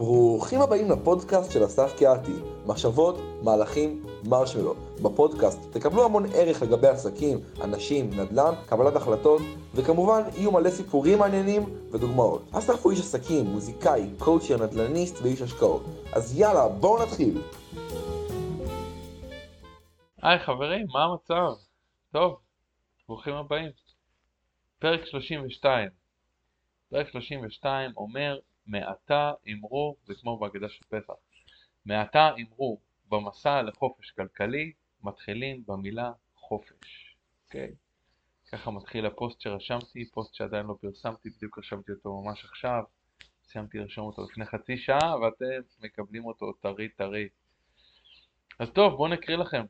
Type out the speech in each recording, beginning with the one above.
ברוכים הבאים לפודקאסט של אסף קיאתי, מחשבות, מהלכים, מרשמלו. בפודקאסט תקבלו המון ערך לגבי עסקים, אנשים, נדל"ן, קבלת החלטות, וכמובן יהיו מלא סיפורים מעניינים ודוגמאות. אסף הוא איש עסקים, מוזיקאי, קואוצ'ר, נדל"ניסט ואיש השקעות. אז יאללה, בואו נתחיל. היי חברים, מה המצב? טוב, ברוכים הבאים. פרק 32. פרק 32 אומר מעתה אמרו, זה כמו בהגדה של פסח, מעתה אמרו במסע לחופש כלכלי, מתחילים במילה חופש. אוקיי? ככה מתחיל הפוסט שרשמתי, פוסט שעדיין לא פרסמתי, בדיוק רשמתי אותו ממש עכשיו, סיימתי לרשום אותו לפני חצי שעה, ואתם מקבלים אותו טרי טרי. אז טוב, בואו נקריא לכם.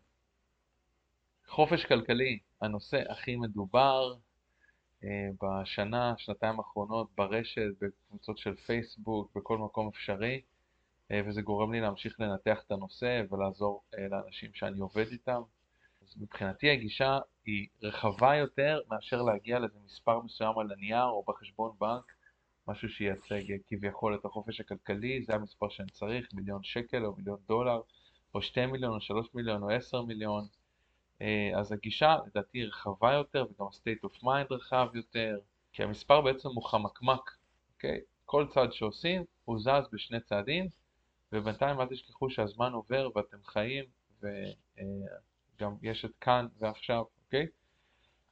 חופש כלכלי, הנושא הכי מדובר, בשנה, שנתיים האחרונות ברשת, בקבוצות של פייסבוק, בכל מקום אפשרי, אה, וזה גורם לי להמשיך לנתח את הנושא ולעזור אה, לאנשים שאני עובד איתם. אז מבחינתי הגישה היא רחבה יותר מאשר להגיע לאיזה מספר מסוים על הנייר או בחשבון בנק, משהו שייצג כביכול את החופש הכלכלי, זה המספר שאני צריך, מיליון שקל או מיליון דולר, או שתי מיליון או שלוש מיליון או עשר מיליון. אה, אז הגישה לדעתי רחבה יותר וגם ה-state of mind רחב יותר, כי המספר בעצם הוא חמקמק, אוקיי? כל צעד שעושים הוא זז בשני צעדים, ובינתיים אל תשכחו שהזמן עובר ואתם חיים, וגם יש את כאן ועכשיו, אוקיי?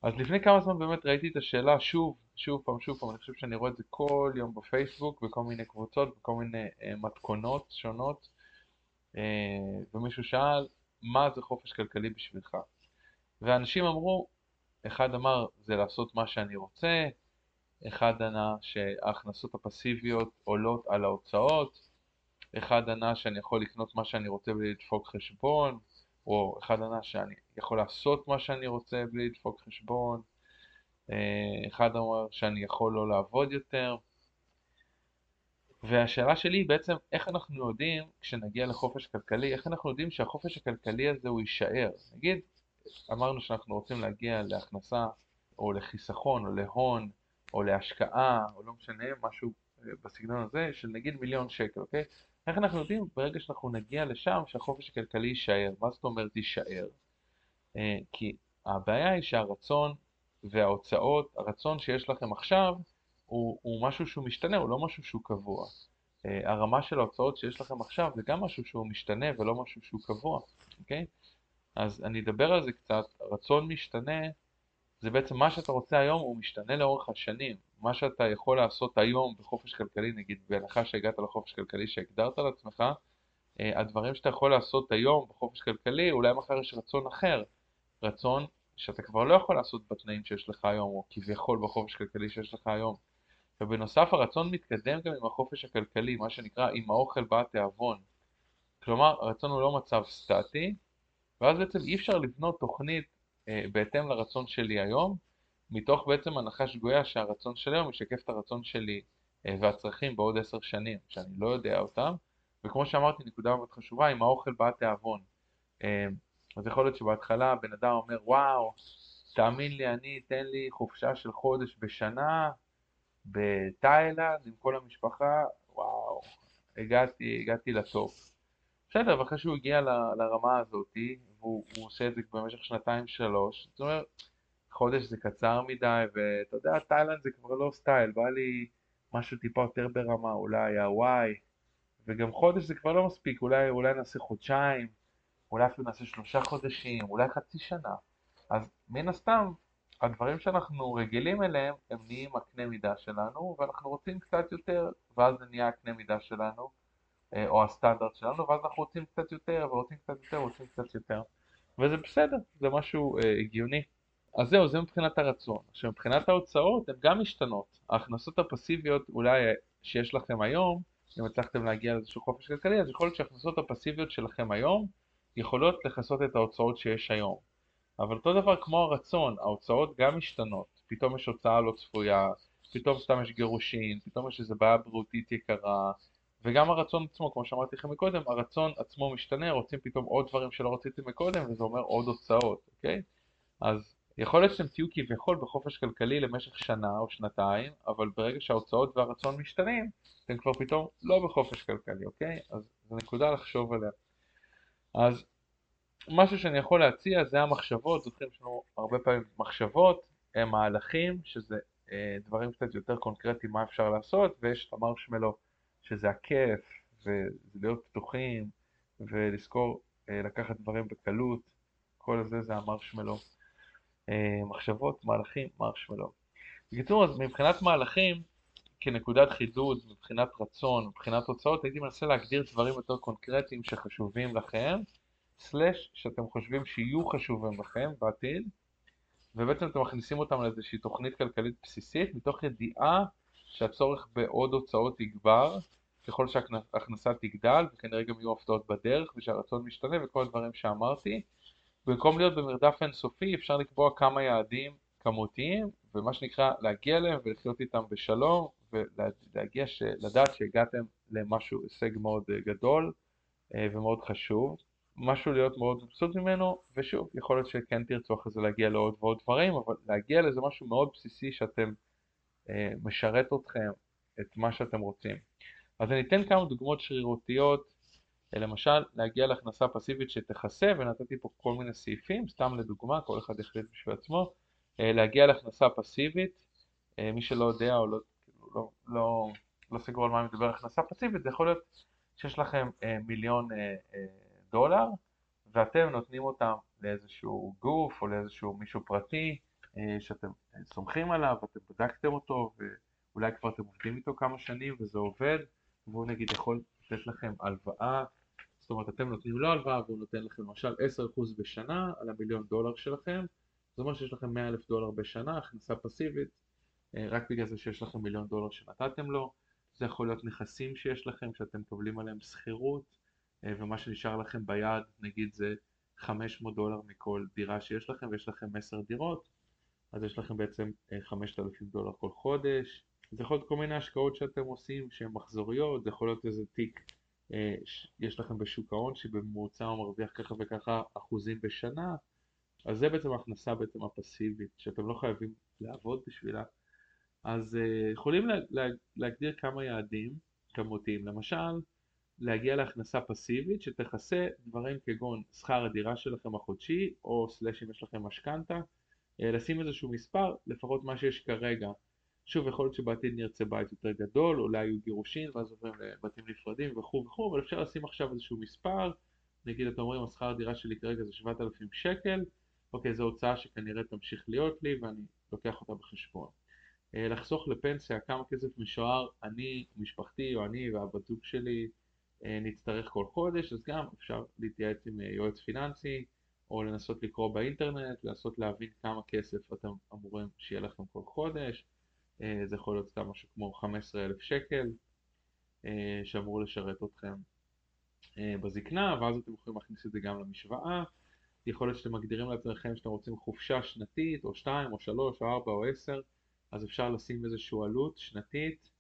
אז לפני כמה זמן באמת ראיתי את השאלה שוב, שוב פעם, שוב פעם, אני חושב שאני רואה את זה כל יום בפייסבוק, בכל מיני קבוצות, בכל מיני uh, מתכונות שונות, ומישהו שאל, מה זה חופש כלכלי בשבילך? ואנשים אמרו, אחד אמר זה לעשות מה שאני רוצה, אחד ענה שההכנסות הפסיביות עולות על ההוצאות, אחד ענה שאני יכול לקנות מה שאני רוצה בלי לדפוק חשבון, או אחד ענה שאני יכול לעשות מה שאני רוצה בלי לדפוק חשבון, אה, אחד אמר שאני יכול לא לעבוד יותר, והשאלה שלי היא בעצם איך אנחנו יודעים, כשנגיע לחופש כלכלי, איך אנחנו יודעים שהחופש הכלכלי הזה הוא יישאר. נגיד, אמרנו שאנחנו רוצים להגיע להכנסה או לחיסכון או להון או להשקעה או לא משנה, משהו אה, בסגנון הזה של נגיד מיליון שקל, אוקיי? איך אנחנו יודעים ברגע שאנחנו נגיע לשם שהחופש הכלכלי יישאר? מה זאת אומרת יישאר? אה, כי הבעיה היא שהרצון וההוצאות, הרצון שיש לכם עכשיו הוא, הוא משהו שהוא משתנה, הוא לא משהו שהוא קבוע. אה, הרמה של ההוצאות שיש לכם עכשיו זה גם משהו שהוא משתנה ולא משהו שהוא קבוע, אוקיי? אז אני אדבר על זה קצת, רצון משתנה זה בעצם מה שאתה רוצה היום הוא משתנה לאורך השנים, מה שאתה יכול לעשות היום בחופש כלכלי, נגיד בהנחה שהגעת לחופש כלכלי שהגדרת לעצמך, אה, הדברים שאתה יכול לעשות היום בחופש כלכלי, אולי מחר יש רצון אחר, רצון שאתה כבר לא יכול לעשות בתנאים שיש לך היום, או כביכול בחופש כלכלי שיש לך היום. ובנוסף הרצון מתקדם גם עם החופש הכלכלי, מה שנקרא עם האוכל בא התיאבון. כלומר, הרצון הוא לא מצב סטטי, ואז בעצם אי אפשר לבנות תוכנית אה, בהתאם לרצון שלי היום, מתוך בעצם הנחה שגויה שהרצון של היום משקף את הרצון שלי אה, והצרכים בעוד עשר שנים, שאני לא יודע אותם, וכמו שאמרתי, נקודה מאוד חשובה, עם האוכל בא תיאבון. אה, אז יכול להיות שבהתחלה בן אדם אומר, וואו, תאמין לי, אני, תן לי חופשה של חודש בשנה בתאילנד עם כל המשפחה, וואו, הגעתי, הגעתי לטופ. בסדר, ואחרי שהוא הגיע ל, לרמה הזאתי, והוא עושה את זה במשך שנתיים שלוש, זאת אומרת, חודש זה קצר מדי, ואתה יודע, תאילנד זה כבר לא סטייל, בא לי משהו טיפה יותר ברמה, אולי הוואי, וגם חודש זה כבר לא מספיק, אולי, אולי נעשה חודשיים, אולי אפילו נעשה שלושה חודשים, אולי חצי שנה. אז מן הסתם, הדברים שאנחנו רגילים אליהם, הם נהיים הקנה מידה שלנו, ואנחנו רוצים קצת יותר, ואז זה נהיה הקנה מידה שלנו. אה, או הסטנדרט שלנו, ואז אנחנו רוצים קצת יותר, ורוצים קצת יותר, ורוצים קצת יותר. וזה בסדר, זה משהו אה, הגיוני. אז זהו, זה מבחינת הרצון. עכשיו מבחינת ההוצאות הן גם משתנות. ההכנסות הפסיביות אולי אה, שיש לכם היום, אם הצלחתם להגיע לאיזשהו חופש כלכלי, אז יכול להיות שההכנסות הפסיביות שלכם היום יכולות לכסות את ההוצאות שיש היום. אבל אותו דבר כמו הרצון, ההוצאות גם משתנות. פתאום יש הוצאה לא צפויה, פתאום סתם יש גירושין, פתאום יש איזו בעיה בריאותית יקרה, וגם הרצון עצמו, כמו שאמרתי לכם מקודם, הרצון עצמו משתנה, רוצים פתאום עוד דברים שלא רציתם מקודם, וזה אומר עוד הוצאות, אוקיי? אז יכול להיות שאתם תהיו כביכול בחופש כלכלי למשך שנה או שנתיים, אבל ברגע שההוצאות והרצון משתנים, אתם כבר פתאום לא בחופש כלכלי, אוקיי? אז זו נקודה לחשוב עליה. אז משהו שאני יכול להציע זה המחשבות, זוכרים שיש לנו הרבה פעמים מחשבות, הם מהלכים, שזה אה, דברים קצת יותר קונקרטיים מה אפשר לעשות, ויש את המרשמלו שזה הכיף, ולהיות פתוחים, ולזכור אה, לקחת דברים בקלות, כל זה זה המרשמלו. אה, מחשבות, מהלכים, מרשמלו. בקיצור, אז מבחינת מהלכים, כנקודת חידוד, מבחינת רצון, מבחינת תוצאות, הייתי מנסה להגדיר דברים יותר קונקרטיים שחשובים לכם, סלאש שאתם חושבים שיהיו חשובים לכם בעתיד, ובעצם אתם מכניסים אותם לאיזושהי תוכנית כלכלית בסיסית, מתוך ידיעה שהצורך בעוד הוצאות יגבר, ככל שההכנסה תגדל, וכנראה גם יהיו הפתעות בדרך, ושהרצון משתנה וכל הדברים שאמרתי. במקום להיות במרדף אינסופי, אפשר לקבוע כמה יעדים כמותיים, ומה שנקרא להגיע אליהם ולחיות איתם בשלום, ולהגיע, ש... לדעת שהגעתם למשהו, הישג מאוד אה, גדול אה, ומאוד חשוב. משהו להיות מאוד מבסוט ממנו, ושוב, יכול להיות שכן תרצו אחרי זה להגיע לעוד ועוד דברים, אבל להגיע לזה משהו מאוד בסיסי שאתם, אה, משרת אתכם, את מה שאתם רוצים. אז אני אתן כמה דוגמאות שרירותיות, אה, למשל, להגיע להכנסה פסיבית שתכסה, ונתתי פה כל מיני סעיפים, סתם לדוגמה, כל אחד יחליט בשביל עצמו, אה, להגיע להכנסה פסיבית, אה, מי שלא יודע או לא, לא, לא, לא סגור על מה אני מדבר הכנסה פסיבית, זה יכול להיות שיש לכם מיליון דולר, ואתם נותנים אותם לאיזשהו גוף או לאיזשהו מישהו פרטי שאתם סומכים עליו, אתם בדקתם אותו ואולי כבר אתם עובדים איתו כמה שנים וזה עובד, והוא נגיד יכול לתת לכם הלוואה, זאת אומרת אתם נותנים לו הלוואה והוא נותן לכם למשל 10% בשנה על המיליון דולר שלכם, זאת אומרת שיש לכם 100 אלף דולר בשנה, הכנסה פסיבית, אה, רק בגלל זה שיש לכם מיליון דולר שנתתם לו, זה יכול להיות נכסים שיש לכם שאתם מקבלים עליהם שכירות, אה, ומה שנשאר לכם ביד נגיד זה 500 דולר מכל דירה שיש לכם ויש לכם 10 דירות, אז יש לכם בעצם 5,000 אה, דולר כל חודש, זה יכול להיות כל מיני השקעות שאתם עושים שהן מחזוריות, זה יכול להיות איזה תיק אה, יש לכם בשוק ההון שבממוצע הוא מרוויח ככה וככה אחוזים בשנה, אז זה בעצם ההכנסה בעצם הפסיבית, שאתם לא חייבים לעבוד בשבילה. אז אה, יכולים לה, לה, להגדיר כמה יעדים כמותיים, למשל להגיע להכנסה פסיבית שתכסה דברים כגון שכר הדירה שלכם החודשי או סלאש אם יש לכם משכנתה, אה, לשים איזשהו מספר, לפחות מה שיש כרגע שוב, יכול להיות שבעתיד נרצה בית יותר גדול, אולי יהיו גירושין ואז עוברים לבתים נפרדים וכו' וכו', אבל אפשר לשים עכשיו איזשהו מספר, נגיד אתם אומרים השכר הדירה שלי כרגע זה 7,000 שקל, אוקיי, זו הוצאה שכנראה תמשיך להיות לי ואני לוקח אותה בחשבון. אה, לחסוך לפנסיה כמה כסף משוער אני, משפחתי או אני והבת זוג שלי אה, נצטרך כל חודש, אז גם אפשר להתייעץ עם אה, יועץ פיננסי או לנסות לקרוא באינטרנט, לנסות להבין כמה כסף אתם אמורים שיהיה לכם כל חודש. אה, זה יכול להיות סתם משהו כמו 15 אלף שקל אה, שאמור לשרת אתכם אה, בזקנה, ואז אתם יכולים להכניס את זה גם למשוואה. יכול להיות שאתם מגדירים לעצמכם שאתם רוצים חופשה שנתית, או 2, או 3, או 4, או 10, אז אפשר לשים איזושהי עלות שנתית,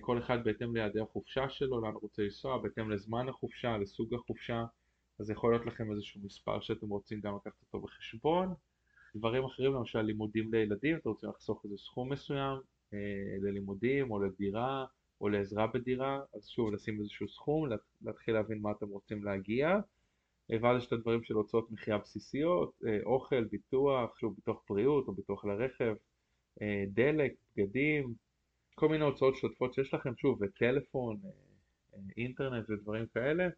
כל אחד בהתאם ליעדי החופשה שלו, לאן הוא רוצה לנסוע, בהתאם לזמן החופשה, לסוג החופשה, אז יכול להיות לכם איזשהו מספר שאתם רוצים גם לקחת אותו בחשבון. דברים אחרים, למשל לימודים לילדים, אתם רוצים לחסוך איזה סכום מסוים אה, ללימודים או לדירה או לעזרה בדירה, אז שוב לשים איזשהו סכום, להתחיל להבין מה אתם רוצים להגיע. ואז יש את הדברים של הוצאות מחיה בסיסיות, אה, אוכל, ביטוח, שוב ביטוח בריאות או ביטוח לרכב, אה, דלק, בגדים, כל מיני הוצאות שוטפות שיש לכם, שוב, וטלפון, אה, אה, אינטרנט ודברים כאלה,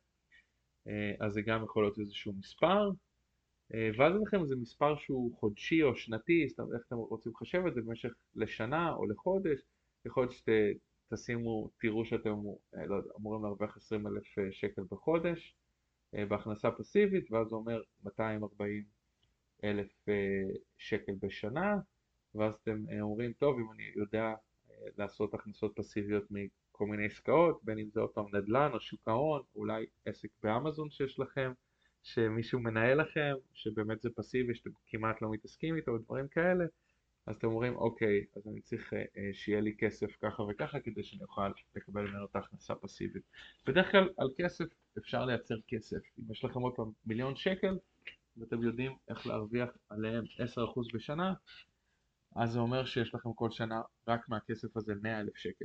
אה, אז זה גם יכול להיות איזשהו מספר. אה, ואז לכם איזה מספר שהוא חודשי או שנתי, איך אתם רוצים לחשב את זה במשך לשנה או לחודש, יכול להיות שתשימו, תראו שאתם אה, לא יודע, אמורים להרוויח 20 אלף אה, שקל בחודש בהכנסה פסיבית, ואז זה אומר 240 אלף שקל בשנה, ואז אתם אומרים, טוב, אם אני יודע לעשות הכנסות פסיביות מכל מיני עסקאות, בין אם זה עוד פעם נדל"ן או שוק ההון, אולי עסק באמזון שיש לכם, שמישהו מנהל לכם, שבאמת זה פסיבי, שאתם כמעט לא מתעסקים איתו, ודברים כאלה, אז אתם אומרים, אוקיי, אז אני צריך אה, אה, שיהיה לי כסף ככה וככה כדי שאני אוכל לקבל ממנו את ההכנסה פסיבית. בדרך כלל על כסף אפשר לייצר כסף. אם יש לכם עוד פעם מיליון שקל, ואתם יודעים איך להרוויח עליהם 10% בשנה, אז זה אומר שיש לכם כל שנה רק מהכסף הזה 100 אלף שקל.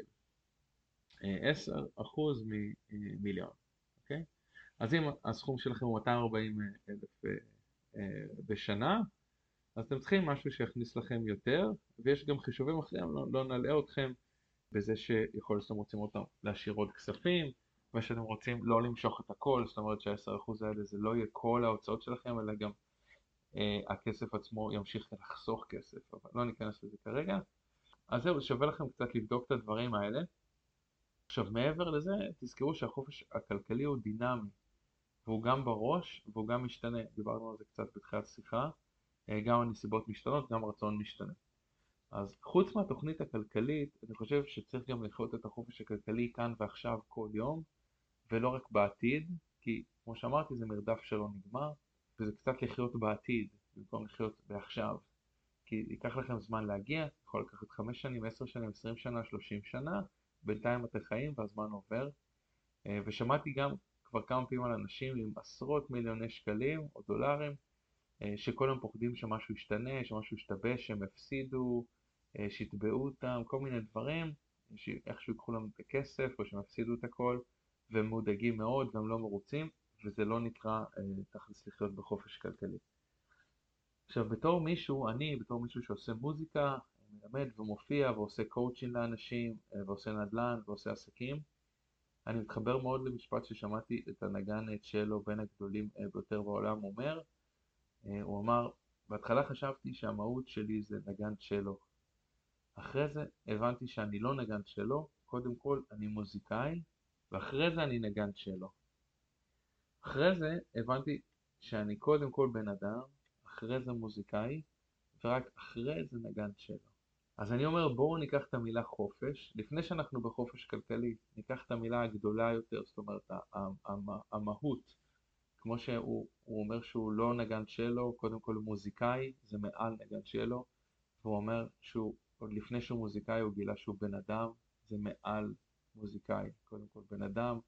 10% ממיליון, אוקיי? אז אם הסכום שלכם הוא 240 אלף אה, בשנה, אז אתם צריכים משהו שיכניס לכם יותר, ויש גם חישובים אחרים, לא, לא נלאה אתכם בזה שיכול להיות שאתם רוצים אותם להשאיר עוד כספים, ושאתם רוצים לא למשוך את הכל, זאת אומרת שה-10% האלה זה לא יהיה כל ההוצאות שלכם, אלא גם אה, הכסף עצמו ימשיך לחסוך כסף, אבל לא ניכנס לזה כרגע. אז זהו, שווה לכם קצת לבדוק את הדברים האלה. עכשיו מעבר לזה, תזכרו שהחופש הכלכלי הוא דינמי, והוא גם בראש והוא גם משתנה, דיברנו על זה קצת בתחילת השיחה, אה, גם הנסיבות משתנות, גם הרצון משתנה. אז חוץ מהתוכנית הכלכלית, אני חושב שצריך גם לחיות את החופש הכלכלי כאן ועכשיו כל יום, ולא רק בעתיד, כי כמו שאמרתי זה מרדף שלא נגמר, וזה קצת לחיות בעתיד, במקום לחיות בעכשיו. כי ייקח לכם זמן להגיע, יכול לקחת 5 שנים, 10 שנים, 20 שנה, 30 שנה, בינתיים אתם חיים והזמן עובר. אה, ושמעתי גם כבר כמה פעמים על אנשים עם עשרות מיליוני שקלים או דולרים, אה, שכל היום פוחדים שמשהו ישתנה, שמשהו ישתבש, שהם יפסידו, אה, שיתבעו אותם, כל מיני דברים, שאיכשהו ייקחו להם את הכסף או שהם יפסידו את הכל, והם מודאגים מאוד והם לא מרוצים, וזה לא נקרא תכלס לחיות בחופש כלכלי. עכשיו בתור מישהו, אני בתור מישהו שעושה מוזיקה, מלמד ומופיע ועושה קואוצ'ין לאנשים אה, ועושה נדל"ן ועושה עסקים. אני מתחבר מאוד למשפט ששמעתי את הנגן צ'לו בין הגדולים ביותר בעולם אומר. אה, הוא אמר, בהתחלה חשבתי שהמהות שלי זה נגן צ'לו. אחרי זה הבנתי שאני לא נגן צ'לו, קודם כל אני מוזיקאי, ואחרי זה אני נגן צ'לו. אחרי זה הבנתי שאני קודם כל בן אדם, אחרי זה מוזיקאי, ורק אחרי זה נגן צ'לו. אז אני אומר בואו ניקח את המילה חופש, לפני שאנחנו בחופש כלכלי, ניקח את המילה הגדולה יותר, זאת אומרת המהות, כמו שהוא אומר שהוא לא נגן צ'לו, קודם כל הוא מוזיקאי, זה מעל נגן צ'לו, והוא אומר שהוא, עוד לפני שהוא מוזיקאי הוא גילה שהוא בן אדם, זה מעל מוזיקאי, קודם כל בן אדם,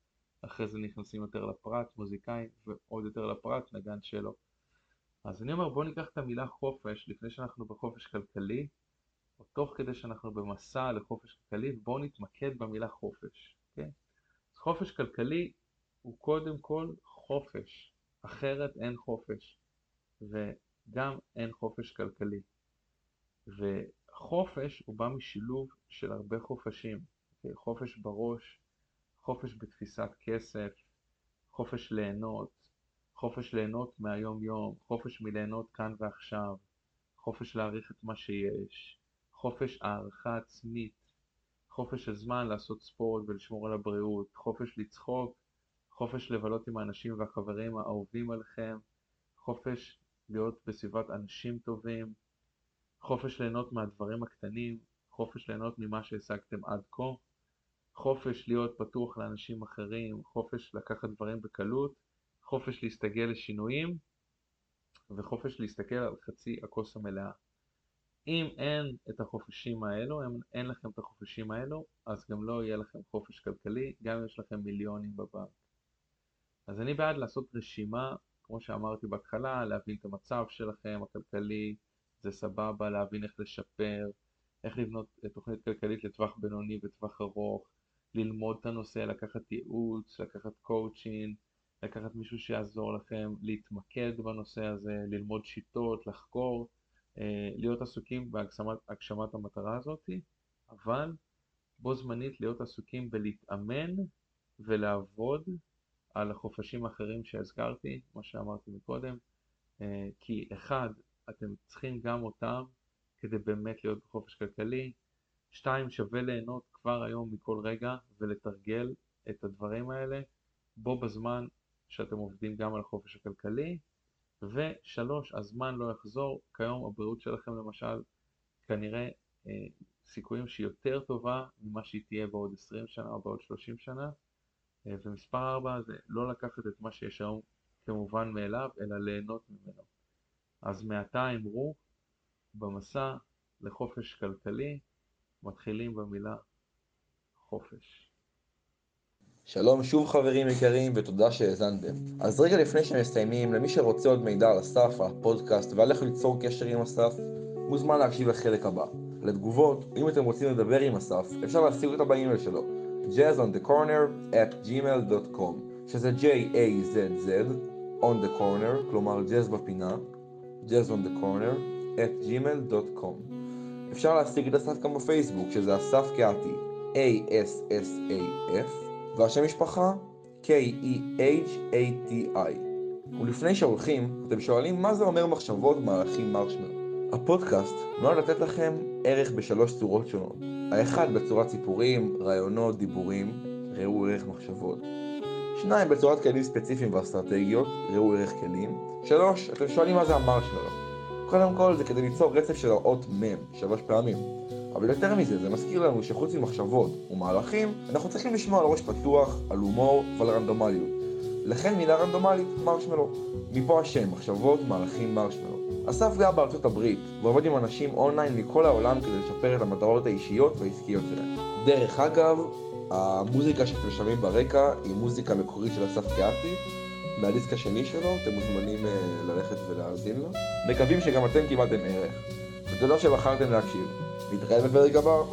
אחרי זה נכנסים יותר לפרט, מוזיקאי, ועוד יותר לפרט, נגן צ'לו. אז אני אומר בואו ניקח את המילה חופש, לפני שאנחנו בחופש כלכלי, או תוך כדי שאנחנו במסע לחופש כלכלי, בואו נתמקד במילה חופש, כן? אז חופש כלכלי הוא קודם כל חופש, אחרת אין חופש, וגם אין חופש כלכלי. וחופש הוא בא משילוב של הרבה חופשים, okay? חופש בראש, חופש בתפיסת כסף, חופש ליהנות, חופש ליהנות מהיום יום, חופש מליהנות כאן ועכשיו, חופש להעריך את מה שיש, חופש הערכה עצמית, חופש הזמן לעשות ספורט ולשמור על הבריאות, חופש לצחוק, חופש לבלות עם האנשים והחברים האהובים עליכם, חופש להיות בסביבת אנשים טובים, חופש ליהנות מהדברים הקטנים, חופש ליהנות ממה שהשגתם עד כה, חופש להיות פתוח לאנשים אחרים, חופש לקחת דברים בקלות, חופש להסתגל לשינויים וחופש להסתכל על חצי הכוס המלאה. אם אין את החופשים האלו, אם אין לכם את החופשים האלו, אז גם לא יהיה לכם חופש כלכלי, גם אם יש לכם מיליונים בבנק. אז אני בעד לעשות רשימה, כמו שאמרתי בהתחלה, להבין את המצב שלכם הכלכלי, זה סבבה, להבין איך לשפר, איך לבנות תוכנית כלכלית לטווח בינוני וטווח ארוך, ללמוד את הנושא, לקחת ייעוץ, לקחת קואוצ'ין, לקחת מישהו שיעזור לכם להתמקד בנושא הזה, ללמוד שיטות, לחקור. אה, להיות עסוקים בהגשמת המטרה הזאת, אבל בו זמנית להיות עסוקים בלהתאמן ולעבוד על החופשים האחרים שהזכרתי, כמו שאמרתי מקודם, אה, כי אחד, אתם צריכים גם אותם כדי באמת להיות בחופש כלכלי, שתיים, שווה ליהנות כבר היום מכל רגע ולתרגל את הדברים האלה בו בזמן שאתם עובדים גם על החופש הכלכלי, ושלוש, הזמן לא יחזור, כיום הבריאות שלכם למשל, כנראה אה, סיכויים שהיא יותר טובה ממה שהיא תהיה בעוד 20 שנה או בעוד 30 שנה, אה, ומספר 4 זה לא לקחת את מה שיש היום כמובן מאליו, אלא ליהנות ממנו. אז מעתה אמרו, במסע לחופש כלכלי, מתחילים במילה חופש. שלום שוב חברים יקרים ותודה שהאזנתם. אז רגע לפני שמסיימים, למי שרוצה עוד מידע על אסף, הפודקאסט ועל איך ליצור קשר עם אסף, מוזמן להקשיב לחלק הבא. לתגובות, אם אתם רוצים לדבר עם אסף, אפשר להשיג אותה באימייל שלו, jazzonthecorner at gmail.com, שזה J-A-Z-Z, on the corner, כלומר בפינה, jazz on the corner at gmail.com. אפשר להשיג את אסף גם בפייסבוק, שזה אסף קהתי, A-S-S-A-F, והשם משפחה, K-E-H-A-T-I. ולפני שהולכים, אתם שואלים מה זה אומר מחשבות מהלכים מרשמלו. הפודקאסט נועד לתת לכם ערך בשלוש צורות שונות. האחד בצורת סיפורים, רעיונות, דיבורים, ראו ערך מחשבות. שניים בצורת כלים ספציפיים ואסטרטגיות, ראו ערך כלים. שלוש, אתם שואלים מה זה המרשמלו. קודם כל זה כדי ליצור רצף של האות מ' שלוש פעמים. אבל יותר מזה, זה מזכיר לנו שחוץ ממחשבות ומהלכים, אנחנו צריכים לשמוע על ראש פתוח, על הומור ועל רנדומליות. לכן מילה רנדומלית, מרשמלו. מפה השם, מחשבות, מהלכים, מרשמלו. אסף גר בארצות הברית, ועובד עם אנשים אונליין מכל העולם כדי לשפר את המטרות האישיות והעסקיות שלהם. דרך אגב, המוזיקה שאתם שומעים ברקע היא מוזיקה מקורית של אסף קהתי, מהדיסק השני שלו, אתם מוזמנים uh, ללכת ולהאזין לו. מקווים שגם אתם קיבלתם ערך. ותודה שבחרתם להקשיב. Vildt Real Madrid går på.